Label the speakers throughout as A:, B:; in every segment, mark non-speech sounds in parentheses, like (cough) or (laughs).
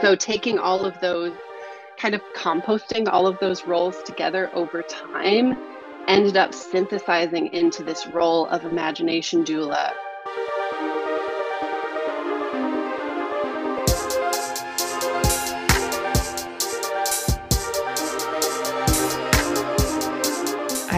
A: So taking all of those, kind of composting all of those roles together over time, ended up synthesizing into this role of imagination doula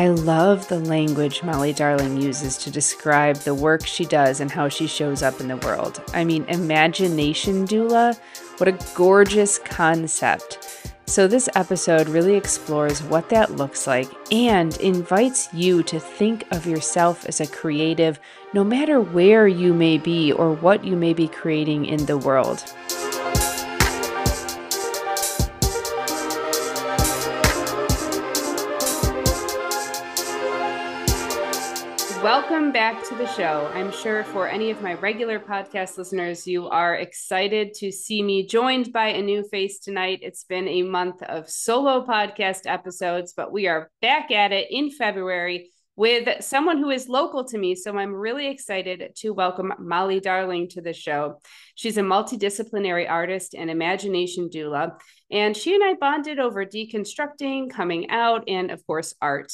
B: I love the language Molly Darling uses to describe the work she does and how she shows up in the world. I mean, imagination doula, what a gorgeous concept. So, this episode really explores what that looks like and invites you to think of yourself as a creative, no matter where you may be or what you may be creating in the world. Welcome back to the show. I'm sure for any of my regular podcast listeners, you are excited to see me joined by a new face tonight. It's been a month of solo podcast episodes, but we are back at it in February with someone who is local to me. So I'm really excited to welcome Molly Darling to the show. She's a multidisciplinary artist and imagination doula, and she and I bonded over deconstructing, coming out, and of course, art.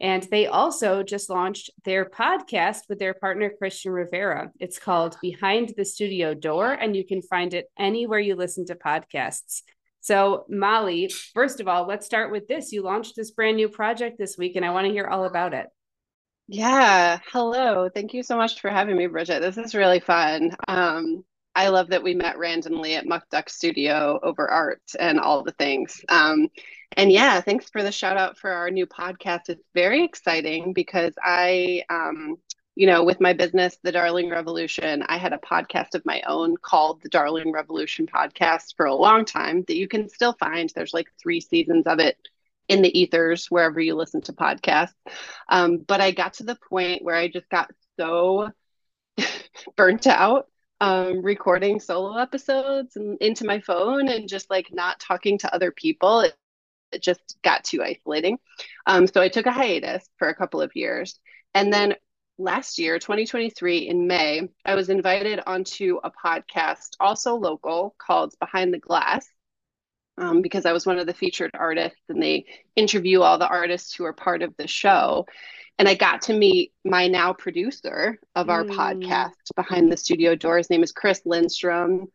B: And they also just launched their podcast with their partner, Christian Rivera. It's called Behind the Studio Door, and you can find it anywhere you listen to podcasts. So, Molly, first of all, let's start with this. You launched this brand new project this week, and I want to hear all about it.
A: Yeah. Hello. Thank you so much for having me, Bridget. This is really fun. Um, I love that we met randomly at Muck Duck Studio over art and all the things. Um, and yeah, thanks for the shout out for our new podcast. It's very exciting because I, um, you know, with my business, The Darling Revolution, I had a podcast of my own called The Darling Revolution Podcast for a long time that you can still find. There's like three seasons of it in the ethers wherever you listen to podcasts. Um, but I got to the point where I just got so (laughs) burnt out um, recording solo episodes and into my phone and just like not talking to other people. It, it just got too isolating. Um, so I took a hiatus for a couple of years. And then last year, 2023, in May, I was invited onto a podcast, also local, called Behind the Glass. Um, because I was one of the featured artists, and they interview all the artists who are part of the show and I got to meet my now producer of our mm. podcast behind the studio door. His name is Chris Lindstrom.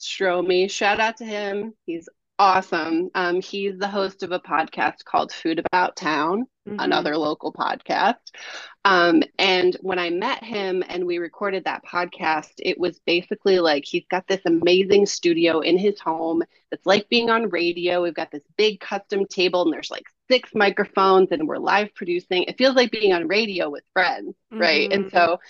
A: Stromy. Shout out to him. He's awesome. Um, he's the host of a podcast called Food About Town, mm-hmm. another local podcast. Um, and when I met him and we recorded that podcast, it was basically like he's got this amazing studio in his home. It's like being on radio. We've got this big custom table, and there's like six microphones, and we're live producing. It feels like being on radio with friends, mm-hmm. right? And mm-hmm. so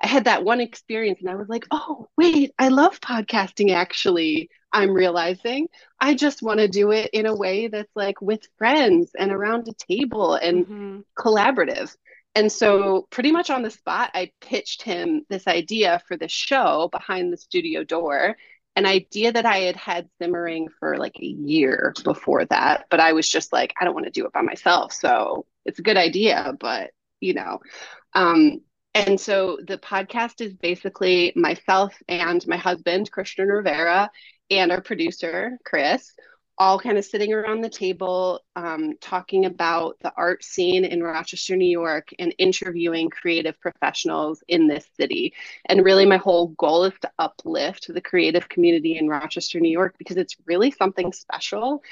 A: I had that one experience and I was like, oh, wait, I love podcasting actually. I'm realizing I just want to do it in a way that's like with friends and around a table and mm-hmm. collaborative. And so, pretty much on the spot, I pitched him this idea for the show behind the studio door, an idea that I had had simmering for like a year before that. But I was just like, I don't want to do it by myself. So, it's a good idea, but you know. Um, and so the podcast is basically myself and my husband, Christian Rivera, and our producer, Chris, all kind of sitting around the table um, talking about the art scene in Rochester, New York, and interviewing creative professionals in this city. And really, my whole goal is to uplift the creative community in Rochester, New York, because it's really something special.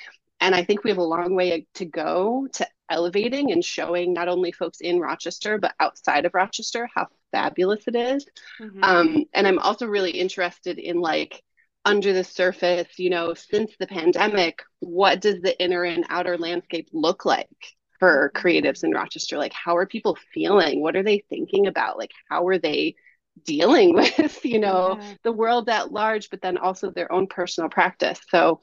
A: And I think we have a long way to go to elevating and showing not only folks in Rochester, but outside of Rochester how fabulous it is. Mm-hmm. Um, and I'm also really interested in like under the surface, you know, since the pandemic, what does the inner and outer landscape look like for creatives in Rochester? Like, how are people feeling? What are they thinking about? Like, how are they dealing (laughs) with, you know, yeah. the world at large, but then also their own personal practice? So,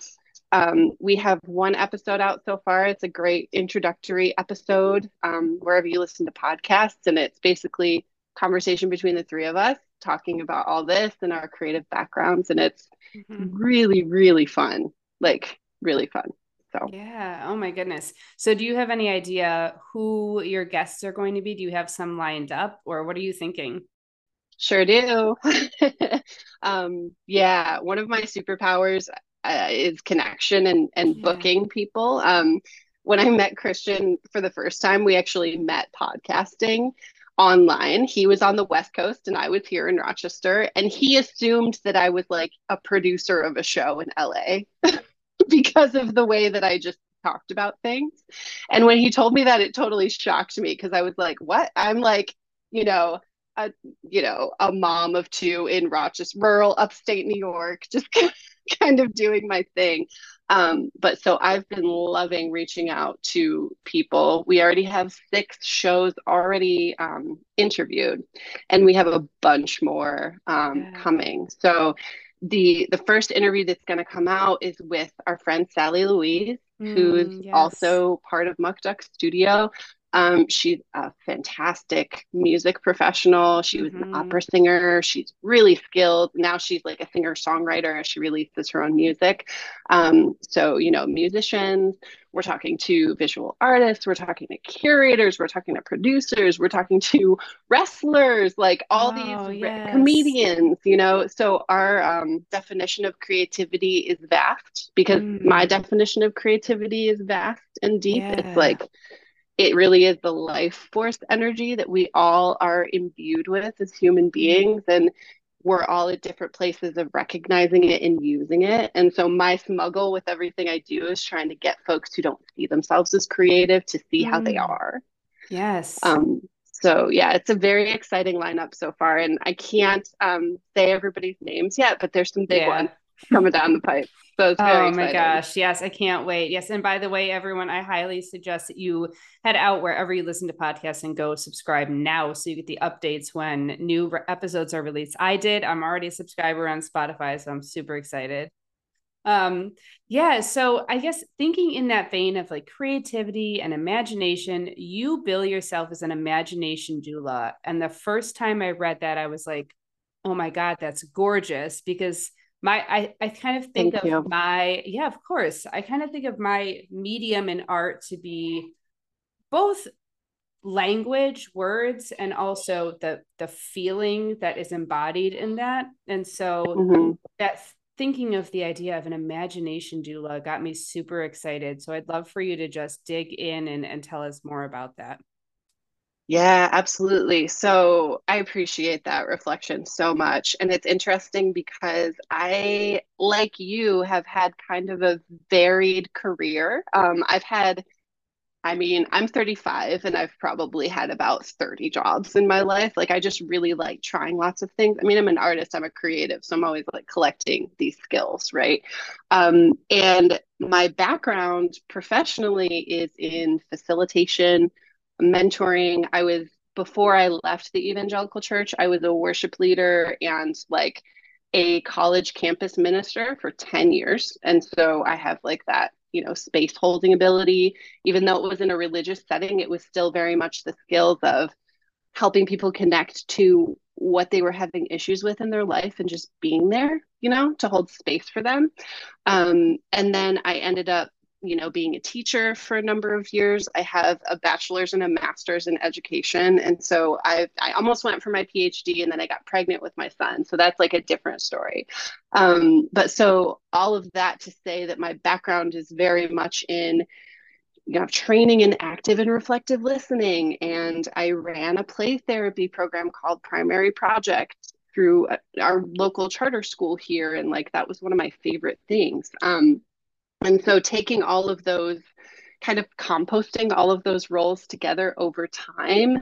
A: um, we have one episode out so far. It's a great introductory episode um, wherever you listen to podcasts, and it's basically conversation between the three of us talking about all this and our creative backgrounds, and it's mm-hmm. really, really fun. Like really fun. So
B: yeah. Oh my goodness. So do you have any idea who your guests are going to be? Do you have some lined up, or what are you thinking?
A: Sure do. (laughs) um, yeah, one of my superpowers uh, is connection and and yeah. booking people. Um, when I met Christian for the first time, we actually met podcasting online. He was on the West Coast and I was here in Rochester. And he assumed that I was like a producer of a show in LA (laughs) because of the way that I just talked about things. And when he told me that, it totally shocked me because I was like, what? I'm like, you know, a you know a mom of two in Rochester, rural upstate New York, just (laughs) (laughs) kind of doing my thing. Um, but so I've been loving reaching out to people. We already have six shows already um, interviewed, and we have a bunch more um, yeah. coming. So the the first interview that's going to come out is with our friend Sally Louise, mm, who's yes. also part of Muck Duck Studio. Um, she's a fantastic music professional. She was mm-hmm. an opera singer. She's really skilled. Now she's like a singer songwriter. She releases her own music. Um, so, you know, musicians, we're talking to visual artists, we're talking to curators, we're talking to producers, we're talking to wrestlers, like all oh, these yes. comedians, you know. So, our um, definition of creativity is vast because mm. my definition of creativity is vast and deep. Yeah. It's like, it really is the life force energy that we all are imbued with as human mm-hmm. beings and we're all at different places of recognizing it and using it and so my smuggle with everything i do is trying to get folks who don't see themselves as creative to see mm. how they mm. are
B: yes
A: um so yeah it's a very exciting lineup so far and i can't um, say everybody's names yet but there's some big yeah. ones coming down the pipe. So it's very
B: oh my gosh. Yes, I can't wait. Yes. And by the way, everyone, I highly suggest that you head out wherever you listen to podcasts and go subscribe now so you get the updates when new re- episodes are released. I did. I'm already a subscriber on Spotify, so I'm super excited. Um, yeah, so I guess thinking in that vein of like creativity and imagination, you bill yourself as an imagination doula. And the first time I read that, I was like, oh my God, that's gorgeous because my I, I kind of think Thank of you. my yeah of course i kind of think of my medium in art to be both language words and also the the feeling that is embodied in that and so mm-hmm. that thinking of the idea of an imagination doula got me super excited so i'd love for you to just dig in and, and tell us more about that
A: yeah, absolutely. So I appreciate that reflection so much. And it's interesting because I, like you, have had kind of a varied career. Um, I've had, I mean, I'm 35 and I've probably had about 30 jobs in my life. Like, I just really like trying lots of things. I mean, I'm an artist, I'm a creative, so I'm always like collecting these skills, right? Um, and my background professionally is in facilitation mentoring. I was before I left the evangelical church, I was a worship leader and like a college campus minister for 10 years. And so I have like that, you know, space holding ability. Even though it was in a religious setting, it was still very much the skills of helping people connect to what they were having issues with in their life and just being there, you know, to hold space for them. Um, and then I ended up you know being a teacher for a number of years. I have a bachelor's and a master's in education. And so i i almost went for my phd and then i got pregnant with my son. So that's like a different story. Um, but so all of that to say that my background is very much in you know training in active and reflective listening. And i ran a play therapy program called primary project through uh, our local charter school here. And like that was one of my favorite things. Um, and so taking all of those, kind of composting all of those roles together over time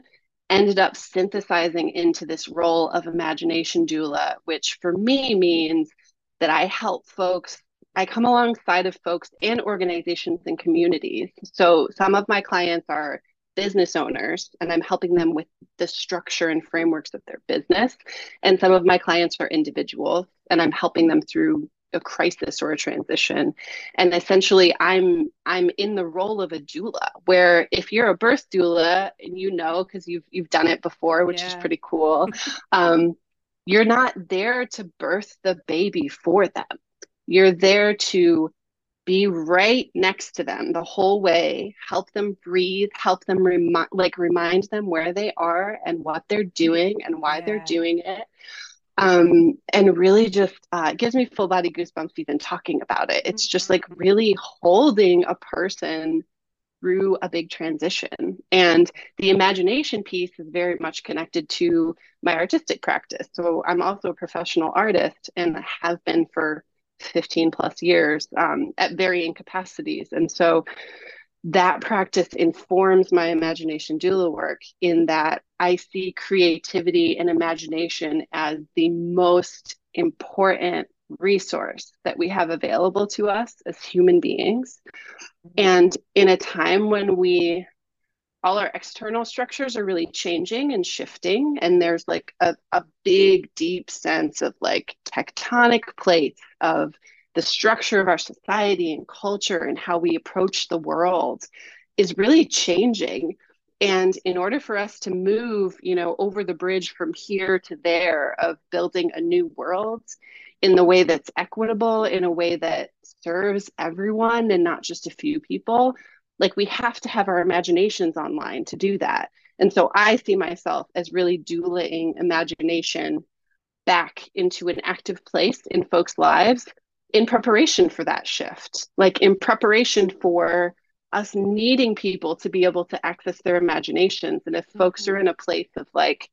A: ended up synthesizing into this role of imagination doula, which for me means that I help folks, I come alongside of folks and organizations and communities. So some of my clients are business owners and I'm helping them with the structure and frameworks of their business. And some of my clients are individuals and I'm helping them through a crisis or a transition and essentially i'm i'm in the role of a doula where if you're a birth doula and you know because you've you've done it before which yeah. is pretty cool um, you're not there to birth the baby for them you're there to be right next to them the whole way help them breathe help them remind like remind them where they are and what they're doing and why yeah. they're doing it Um, and really just uh, gives me full body goosebumps even talking about it. It's just like really holding a person through a big transition. And the imagination piece is very much connected to my artistic practice. So I'm also a professional artist and have been for 15 plus years um, at varying capacities. And so that practice informs my imagination doula work in that I see creativity and imagination as the most important resource that we have available to us as human beings. And in a time when we all our external structures are really changing and shifting and there's like a, a big deep sense of like tectonic plates of the structure of our society and culture and how we approach the world is really changing. And in order for us to move you know over the bridge from here to there of building a new world in the way that's equitable in a way that serves everyone and not just a few people like we have to have our imaginations online to do that. And so i see myself as really doulaing imagination back into an active place in folks lives in preparation for that shift, like in preparation for us needing people to be able to access their imaginations. And if mm-hmm. folks are in a place of like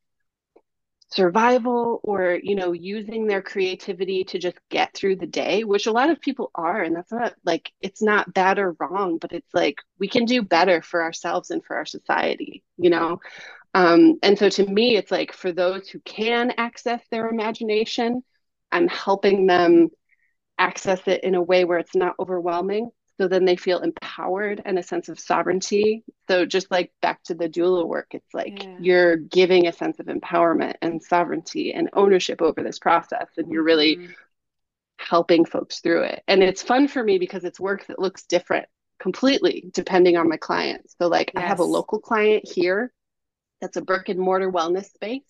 A: survival or, you know, using their creativity to just get through the day, which a lot of people are, and that's not like it's not bad or wrong, but it's like we can do better for ourselves and for our society, you know? Um, and so to me, it's like for those who can access their imagination, I'm helping them access it in a way where it's not overwhelming. So then they feel empowered and a sense of sovereignty. So just like back to the doula work, it's like yeah. you're giving a sense of empowerment and sovereignty and ownership over this process. And you're really mm-hmm. helping folks through it. And it's fun for me because it's work that looks different completely depending on my clients. So like yes. I have a local client here that's a brick and mortar wellness space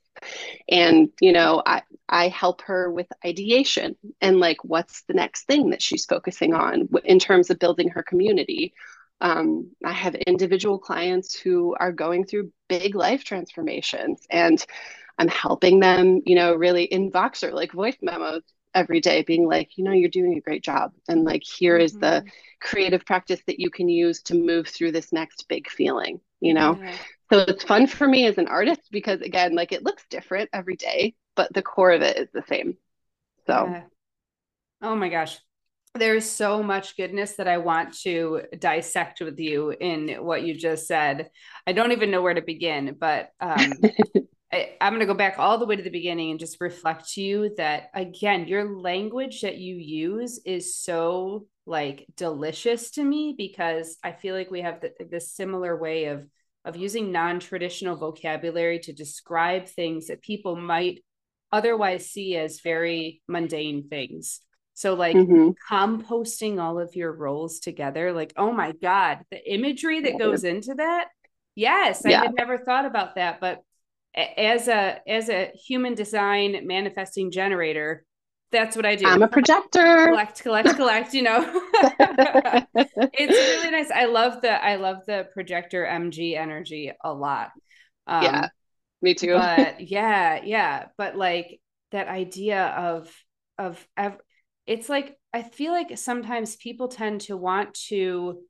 A: and you know i i help her with ideation and like what's the next thing that she's focusing on in terms of building her community. Um, i have individual clients who are going through big life transformations and i'm helping them you know really in Voxer like voice memos every day being like you know you're doing a great job. And like here is mm-hmm. the creative practice that you can use to move through this next big feeling you know so it's fun for me as an artist because again like it looks different every day but the core of it is the same so yeah.
B: oh my gosh there's so much goodness that I want to dissect with you in what you just said. I don't even know where to begin, but um, (laughs) I, am going to go back all the way to the beginning and just reflect to you that again, your language that you use is so like delicious to me because I feel like we have the, this similar way of of using non-traditional vocabulary to describe things that people might otherwise see as very mundane things. So like mm-hmm. composting all of your roles together, like, oh my God, the imagery that goes into that. Yes, yeah. I had never thought about that. But as a as a human design manifesting generator, that's what I do.
A: I'm a projector.
B: Collect, collect, collect, you know. (laughs) it's really nice. I love the I love the projector MG energy a lot.
A: Um, yeah. Me too.
B: but (laughs) yeah, yeah, but like that idea of of ev- it's like I feel like sometimes people tend to want to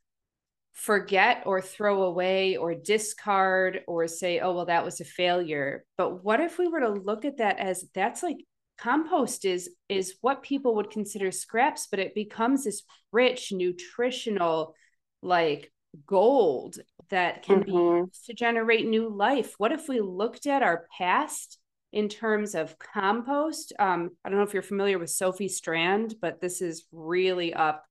B: forget or throw away or discard or say oh well that was a failure but what if we were to look at that as that's like compost is is what people would consider scraps but it becomes this rich nutritional like gold that can mm-hmm. be used to generate new life. What if we looked at our past in terms of compost? Um, i don't know if you're familiar with Sophie Strand but this is really up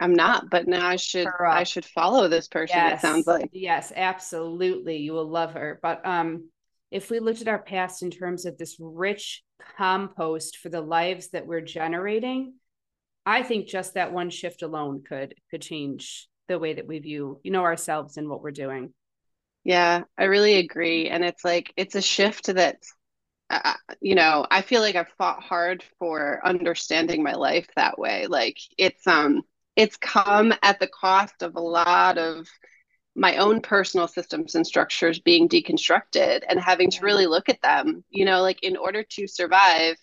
A: i'm not but now i should i should follow this person yes, it sounds like.
B: Yes absolutely. You will love her. But um if we looked at our past in terms of this rich compost for the lives that we're generating i think just that one shift alone could could change the way that we view you know ourselves and what we're doing.
A: Yeah i really agree. And it's like it's a shift that, uh, you know i feel like i've fought hard for understanding my life that way. Like it's um it's come at the cost of a lot of my own personal systems and structures being deconstructed and having to really look at them you know like in order to survive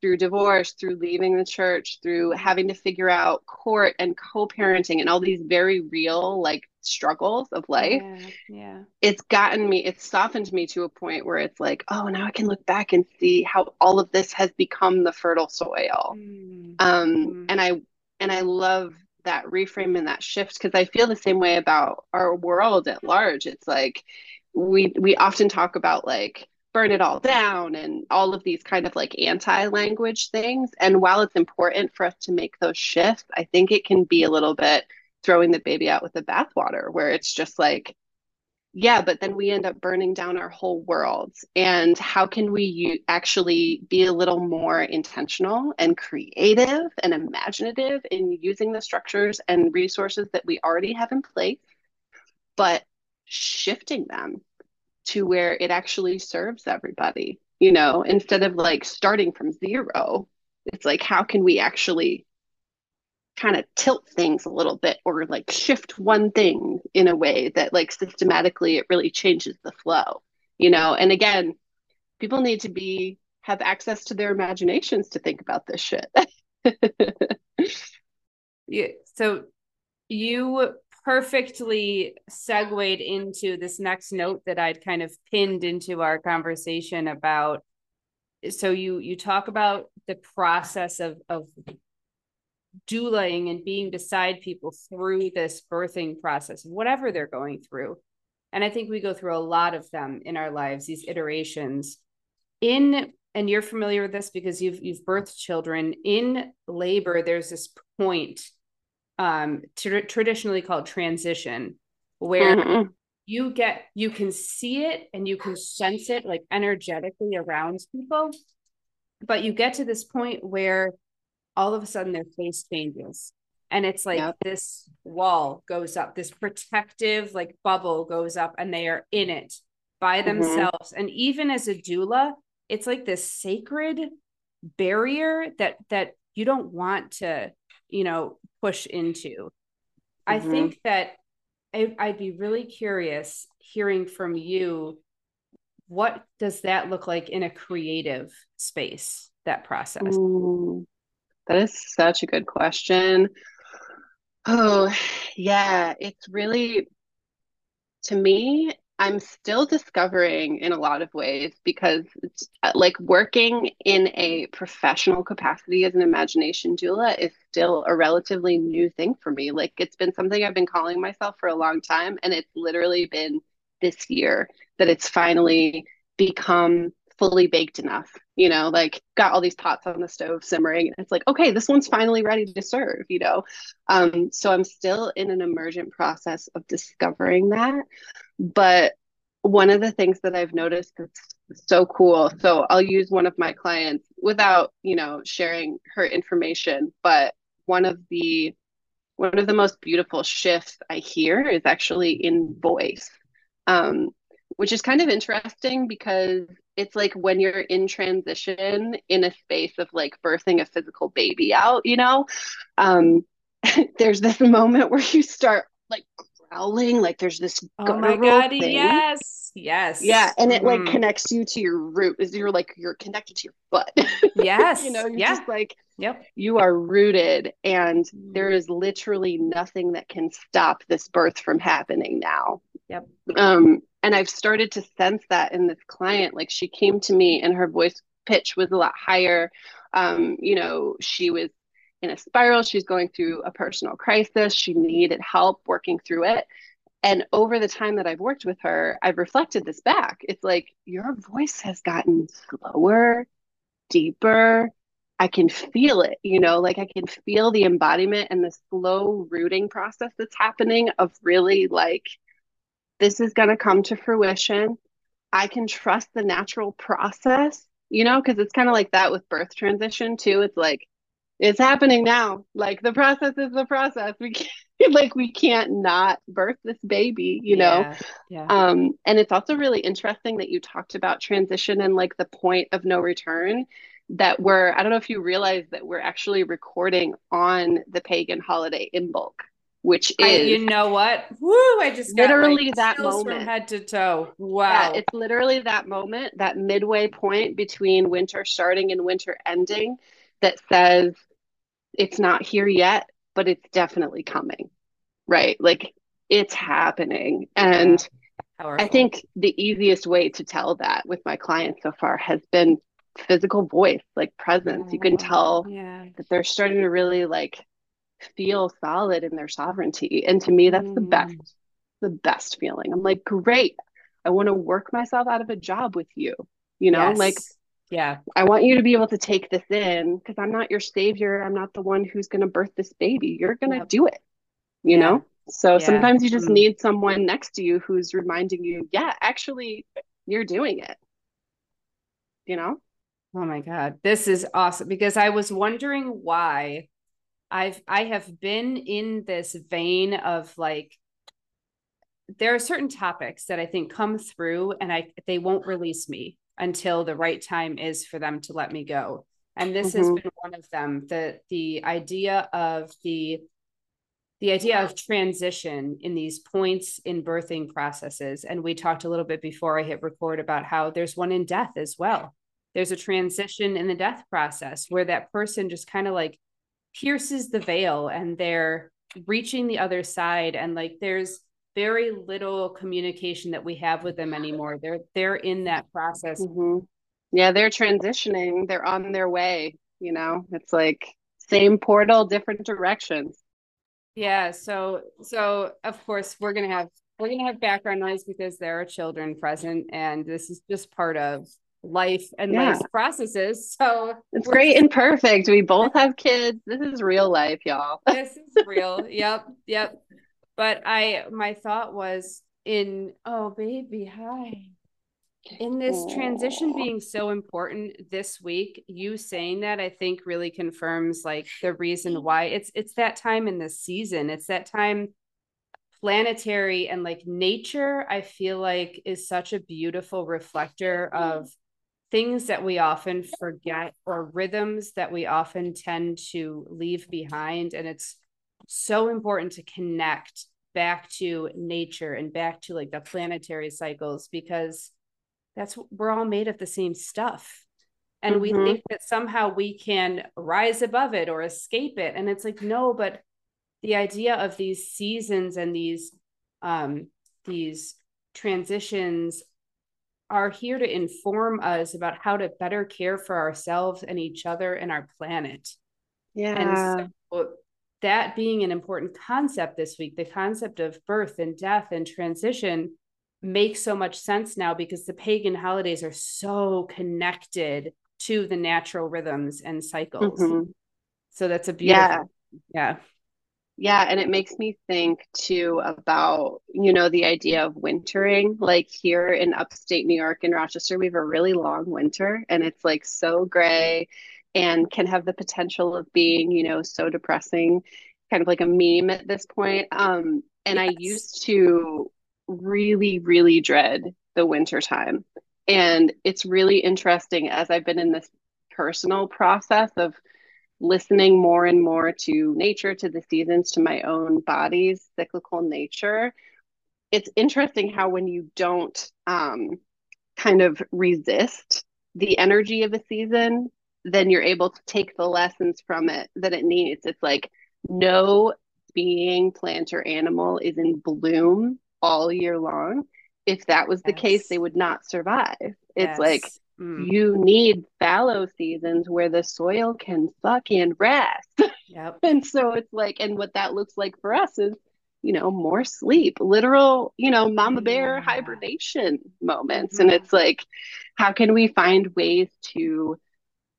A: through divorce through leaving the church through having to figure out court and co-parenting and all these very real like struggles of life
B: yeah, yeah.
A: it's gotten me it's softened me to a point where it's like oh now i can look back and see how all of this has become the fertile soil mm. um mm. and i and i love that reframe and that shift because I feel the same way about our world at large. It's like we we often talk about like burn it all down and all of these kind of like anti-language things and while it's important for us to make those shifts, I think it can be a little bit throwing the baby out with the bathwater where it's just like yeah but then we end up burning down our whole world. And how can we u- actually be a little more intentional and creative and imaginative in using the structures and resources that we already have in place but shifting them to where it actually serves everybody you know instead of like starting from zero? It's like how can we actually kind of tilt things a little bit or like shift one thing in a way that like systematically it really changes the flow you know? And again people need to be have access to their imaginations to think about this shit. (laughs)
B: Yeah so you perfectly segued into this next note that I'd kind of pinned into our conversation about. So you you talk about the process of of doulaing and being beside people through this birthing process, whatever they're going through. And I think we go through a lot of them in our lives, these iterations. In and you're familiar with this because you've you've birthed children in labor. There's this point, um, t- traditionally called transition, where mm-hmm. you get you can see it and you can sense it like energetically around people, but you get to this point where all of a sudden their face changes and it's like yep. this wall goes up this protective like bubble goes up and they are in it by mm-hmm. themselves and even as a doula it's like this sacred barrier that that you don't want to you know push into mm-hmm. i think that I, i'd be really curious hearing from you what does that look like in a creative space that process.
A: That is such a good question. Oh, yeah, it's really, to me, I'm still discovering in a lot of ways because it's uh, like working in a professional capacity as an imagination doula is still a relatively new thing for me. Like it's been something I've been calling myself for a long time, and it's literally been this year that it's finally become fully baked enough you know like got all these pots on the stove simmering it's like okay this one's finally ready to serve you know? Um, so i'm still in an emergent process of discovering that but one of the things that i've noticed that's so cool so i'll use one of my clients without you know sharing her information but one of the one of the most beautiful shifts i hear is actually in voice um, which is kind of interesting because it's like when you're in transition in a space of like birthing a physical baby out, you know, um, (laughs) there's this moment where you start like growling, like there's this
B: oh my god, thing. yes, yes,
A: yeah, and it like mm. connects you to your root. Is you're like you're connected to your butt. (laughs)
B: Yes,
A: you know, you're
B: yeah.
A: just like
B: yep,
A: you are rooted, and mm. there is literally nothing that can stop this birth from happening now.
B: Yep.
A: Um, and I've started to sense that in this client. Like she came to me and her voice pitch was a lot higher. Um, you know, she was in a spiral. She's going through a personal crisis. She needed help working through it. And over the time that I've worked with her, I've reflected this back. It's like your voice has gotten slower, deeper. I can feel it, you know, like I can feel the embodiment and the slow rooting process that's happening of really like this is going to come to fruition. I can trust the natural process, you know, because it's kind of like that with birth transition too. It's like, it's happening now. Like the process is the process. We can't, (laughs) like, we can't not birth this baby, you know?
B: Yeah, yeah.
A: Um, and it's also really interesting that you talked about transition and like the point of no return that we're, I don't know if you realize that we're actually recording on the pagan holiday Imbolc which is
B: I, you know what? Woo! I just
A: literally that moment
B: from head to toe. Wow!
A: Yeah, it's literally that moment, that midway point between winter starting and winter ending, that says it's not here yet, but it's definitely coming. Right? Like it's happening, and Powerful. I think the easiest way to tell that with my clients so far has been physical voice, like presence. You can oh, tell yeah. that they're starting to really like feel solid in their sovereignty. And to me, that's mm. the best, the best feeling. I'm like, great. I want to work myself out of a job with you. You know, yes. like,
B: yeah,
A: I want you to be able to take this in because I'm not your savior. I'm not the one who's going to birth this baby. You're going to yep. do it, you yeah. know? So yeah. sometimes you just mm. need someone next to you who's reminding you, yeah, actually, you're doing it. You know?
B: Oh my God. This is awesome because I was wondering why I've I have been in this vein of like there are certain topics that I think come through and I they won't release me until the right time is for them to let me go. And this mm-hmm. has been one of them. The the idea of the the idea of transition in these points in birthing processes. And we talked a little bit before I hit record about how there's one in death as well. There's a transition in the death process where that person just kind of like pierces the veil and they're reaching the other side. And like there's very little communication that we have with them anymore. They're they're in that process.
A: Mm-hmm. yeah they're transitioning. They're on their way you know? It's like same portal different directions.
B: Yeah so so of course we're gonna have we're gonna have background noise because there are children present and this is just part of life and yeah. life processes. (laughs) So
A: it's great and perfect. We both have kids. This is real life, y'all. (laughs)
B: this is real. Yep. Yep. But I my thought was in oh baby, hi. In this transition being so important this week, you saying that I think really confirms like the reason why it's it's that time in the season. It's that time planetary and like nature i feel like is such a beautiful reflector of things that we often forget or rhythms that we often tend to leave behind. And it's so important to connect back to nature and back to like the planetary cycles because that's we're all made of the same stuff. And mm-hmm. we think that somehow we can rise above it or escape it. And it's like, no, but the idea of these seasons and these um these transitions are here to inform us about how to better care for ourselves and each other and our planet.
A: Yeah.
B: And so that being an important concept this week, the concept of birth and death and transition makes so much sense now because the pagan holidays are so connected to the natural rhythms and cycles. Mm-hmm. So that's a beautiful yeah. yeah.
A: Yeah, and it makes me think too about, you know, the idea of wintering. Like here in upstate New York in Rochester, we have a really long winter and it's like so gray and can have the potential of being, you know, so depressing, kind of like a meme at this point. Um, and yes. I used to really, really dread the winter time. And it's really interesting as I've been in this personal process of listening more and more to nature, to the seasons, to my own body's cyclical nature. It's interesting how when you don't um, kind of resist the energy of a season, then you're able to take the lessons from it that it needs. It's like no being, plant, or animal is in bloom all year long. If that was the yes. case, they would not survive. It's yes. like Mm. You need fallow seasons where the soil can suck fucking rest. (laughs)
B: Yep.
A: and so it's like, and what that looks like for us is, you know, more sleep, literal, you know, mama bear yeah. hibernation moments. Mm-hmm. And it's like, how can we find ways to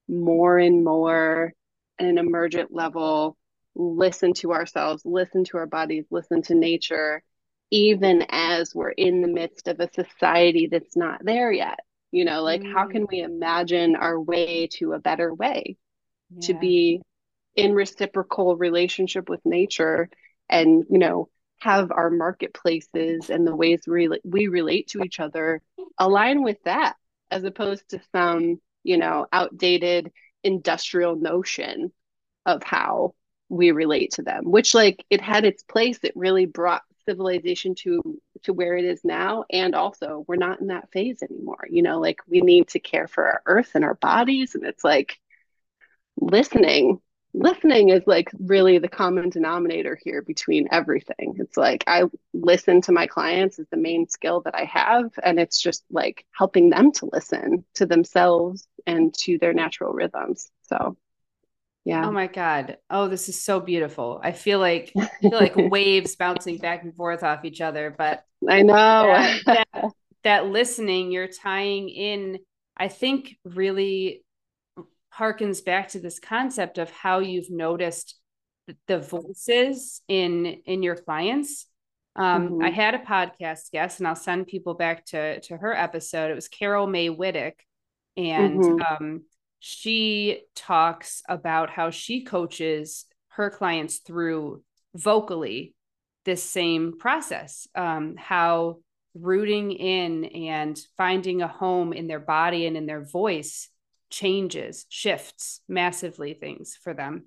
A: more and more at an emergent level listen to ourselves, listen to our bodies, listen to nature, even as we're in the midst of a society that's not there yet? You know like mm. how can we imagine our way to a better way yeah. to be in reciprocal relationship with nature and you know have our marketplaces and the ways we, we relate to each other align with that as opposed to some you know outdated industrial notion of how we relate to them which like it had its place it really brought civilization to to where it is now. And also we're not in that phase anymore. You know like we need to care for our earth and our bodies. And it's like listening listening is like really the common denominator here between everything. It's like i listen to my clients is the main skill that i have. And it's just like helping them to listen to themselves and to their natural rhythms. So yeah.
B: Oh my god. Oh this is so beautiful. I feel like (laughs) I feel like waves bouncing back and forth off each other but
A: i know.
B: that, (laughs) that, that listening you're tying in i think really harkens back to this concept of how you've noticed the voices in in your clients. Um, mm-hmm. i had a podcast guest and i'll send people back to to her episode. It was Carol Mae Whittick and mm-hmm. um, she talks about how she coaches her clients through vocally this same process um, how rooting in and finding a home in their body and in their voice changes shifts massively things for them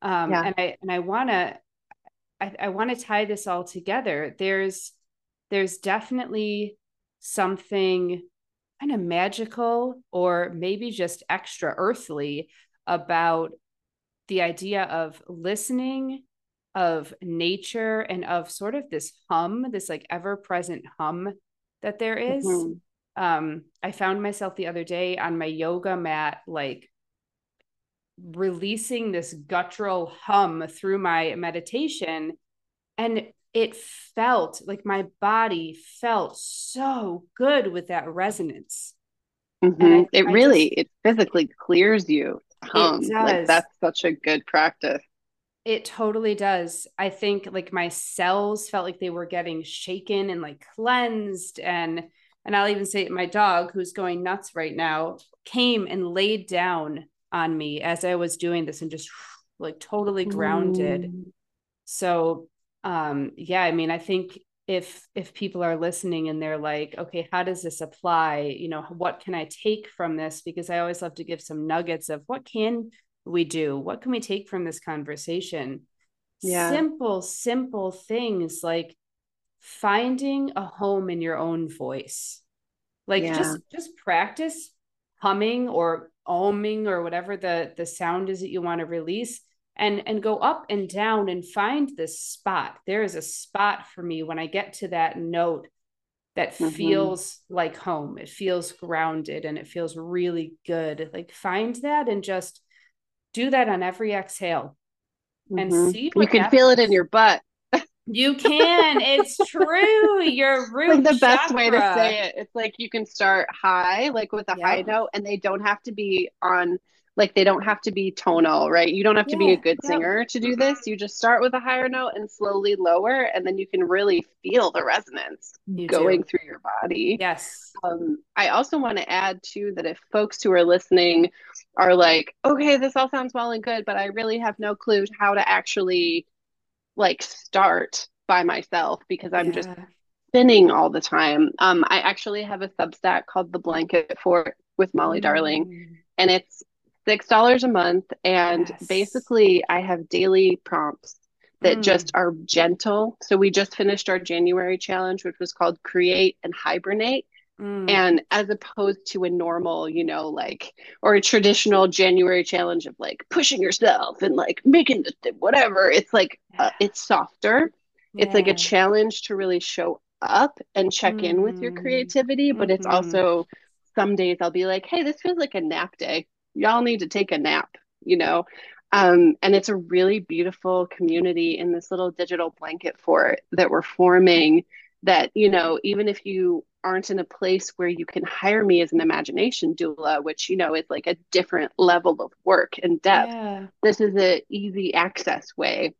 B: um, yeah. and i and i want to i, I want to tie this all together there's there's definitely something kind of magical or maybe just extra earthly about the idea of listening of nature and of sort of this hum this like ever present hum that there is. Mm-hmm. um i found myself the other day on my yoga mat like releasing this guttural hum through my meditation and it felt like my body felt so good with that resonance.
A: Mm-hmm. I, it I really, just, it physically clears you. Um, it does. Like that's such a good practice.
B: It totally does. I think like my cells felt like they were getting shaken and like cleansed and and I'll even say my dog who's going nuts right now came and laid down on me as I was doing this and just like totally grounded. Mm. So um yeah i mean i think if if people are listening and they're like okay how does this apply? You know what can i take from this? Because i always love to give some nuggets of what can we do? What can we take from this conversation? Yeah. simple simple things like finding a home in your own voice. Like yeah. just just practice humming or oming or whatever the the sound is that you want to release and and go up and down and find this spot there is a spot for me when i get to that note that mm-hmm. feels like home it feels grounded and it feels really good like find that and just do that on every exhale mm-hmm. and see
A: you can happens. feel it in your butt
B: you can it's (laughs) true your root
A: like the chakra. best way to say it it's like you can start high like with a high note and they don't have to be on like they don't have to be tonal right you don't have to yeah, be a good singer to do mm-hmm. this you just start with a higher note and slowly lower and then you can really feel the resonance you going do. through your body
B: yes
A: um, i also want to add too that if folks who are listening are like okay this all sounds well and good but i really have no clue how to actually like start by myself because i'm yeah. just spinning all the time um, i actually have a substack called the blanket fort with molly mm. darling and it's six dollars a month and yes. basically i have daily prompts that mm. just are gentle so we just finished our january challenge which was called create and hibernate mm. and as opposed to a normal you know like or a traditional january challenge of like pushing yourself and like making the whatever it's like uh, it's softer yeah. it's like a challenge to really show up and check mm. in with your mm. creativity but mm-hmm. it's also some days i'll be like hey this feels like a nap day y'all need to take a nap, you know? Um, and it's a really beautiful community in this little digital blanket fort that we're forming that, you know, even if you aren't in a place where you can hire me as an imagination doula, which, you know, is like a different level of work and depth, yeah. this is an easy access way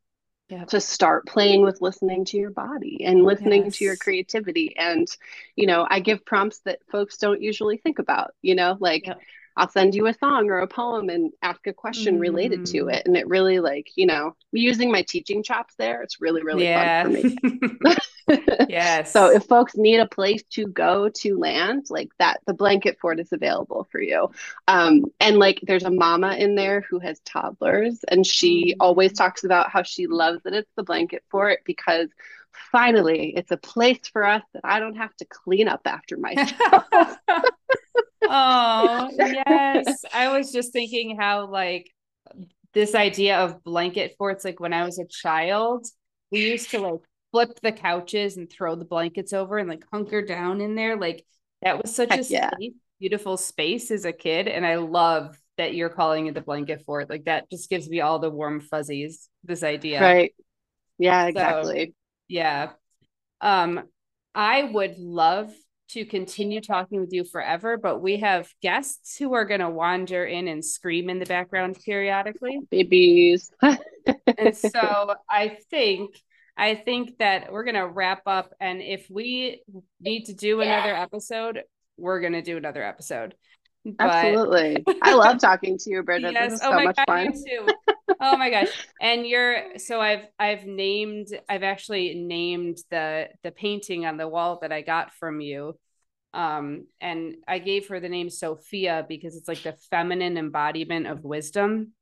A: yeah. to start playing with listening to your body and listening yes. to your creativity and you know i give prompts that folks don't usually think about you know like I'll send you a song or a poem and ask a question mm. related to mm. it. And it really like, you know, using my teaching chops there, it's really, really yeah. fun for me. (laughs)
B: yes.
A: So if folks need a place to go to land, like that, the blanket fort is available for you. Um, and like there's a mama in there who has toddlers, and she mm-hmm. always talks about how she loves that it's the blanket fort because finally it's a place for us that I don't have to clean up after (laughs) myself. (laughs)
B: oh, (laughs) yes. I was just thinking how like this idea of blanket forts, like when I was a child, we used to like flip the couches and throw the blankets over and like hunker down in there. Like that was such Heck a yeah. safe, beautiful space as a kid. And I love that you're calling it the blanket fort. Like that just gives me all the warm fuzzies, this idea.
A: Right. Yeah, exactly.
B: So, yeah. Um, I would love to continue talking with you forever, but we have guests who are going to wander in and scream in the background periodically. (laughs)
A: Babies. (laughs)
B: and so I think I think that we're going to wrap up. And if we need to do another episode, we're going to do another episode.
A: But... Absolutely. (laughs) I love talking to you, Bridget. Yes. This is oh so much God, fun.
B: too. oh my gosh. And you're so I've I've named I've actually named the the painting on the wall that I got from you. Um, and I gave her the name Sophia because it's like the feminine embodiment of wisdom.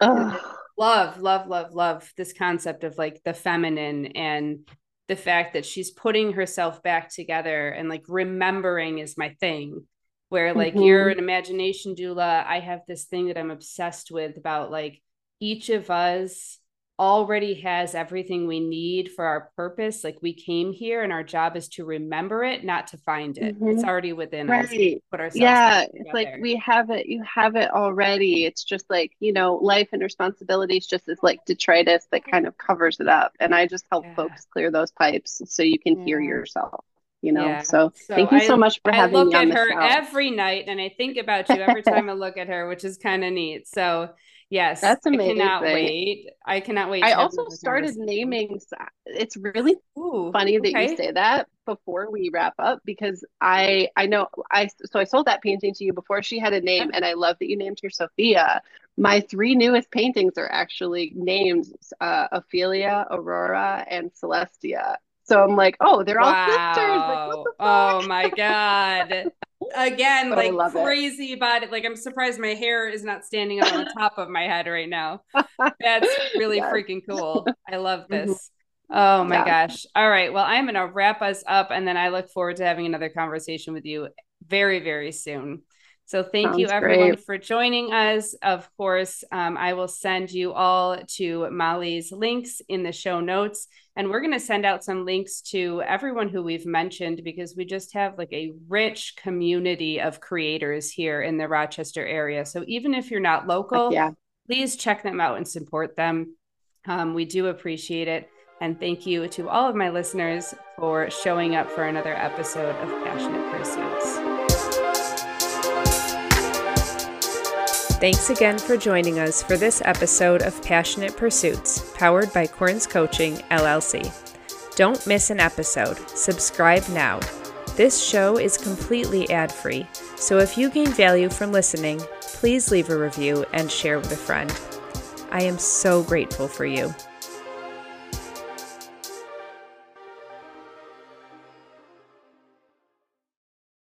B: Oh love, love, love, love this concept of like the feminine and the fact that she's putting herself back together and like remembering is my thing. Where like mm-hmm. you're an imagination doula, I have this thing that I'm obsessed with about like each of us already has everything we need for our purpose. Like we came here and our job is to remember it, not to find it. Mm-hmm. It's already within right. us. Put ourselves
A: yeah, it's like we have it, you have it already. It's just like, you know, life and responsibilities just is like detritus that kind of covers it up. And I just help yeah. folks clear those pipes so you can yeah. hear yourself. You know, yeah. so, so, thank you I, so much for I having me.
B: I look
A: at
B: her show. every night and I think about you every (laughs) time I look at her, which is kind of neat. So Yes,
A: that's amazing.
B: I cannot wait. I cannot wait.
A: I also started naming. It's really Ooh, funny that okay. you say that before we wrap up because I I know I so I sold that painting to you before she had a name, and I love that you named her Sophia. My three newest paintings are actually named uh, Ophelia, Aurora, and Celestia. So I'm like, oh, they're all sisters. Like,
B: oh my god! (laughs) Again, but like crazy it. it. Like I'm surprised my hair is not standing on the (laughs) top of my head right now. That's really yes. freaking cool. I love mm-hmm. this. Mm-hmm. Oh my yeah. gosh. All right. Well, I'm going to wrap us up and then I look forward to having another conversation with you very, very soon. So thank Sounds you everyone great. for joining us. Of course, um, I will send you all to Molly's links in the show notes. And we're going to send out some links to everyone who we've mentioned because we just have like a rich community of creators here in the Rochester area. So even if you're not local, yeah. please check them out and support them. Um, we do appreciate it. And thank you to all of my listeners for showing up for another episode of Passionate Pursuits. Thanks again for joining us for this episode of Passionate Pursuits, powered by Querns Coaching, LLC. Don't miss an episode. Subscribe now. This show is completely ad free, so if you gain value from listening, please leave a review and share with a friend. I am so grateful for you.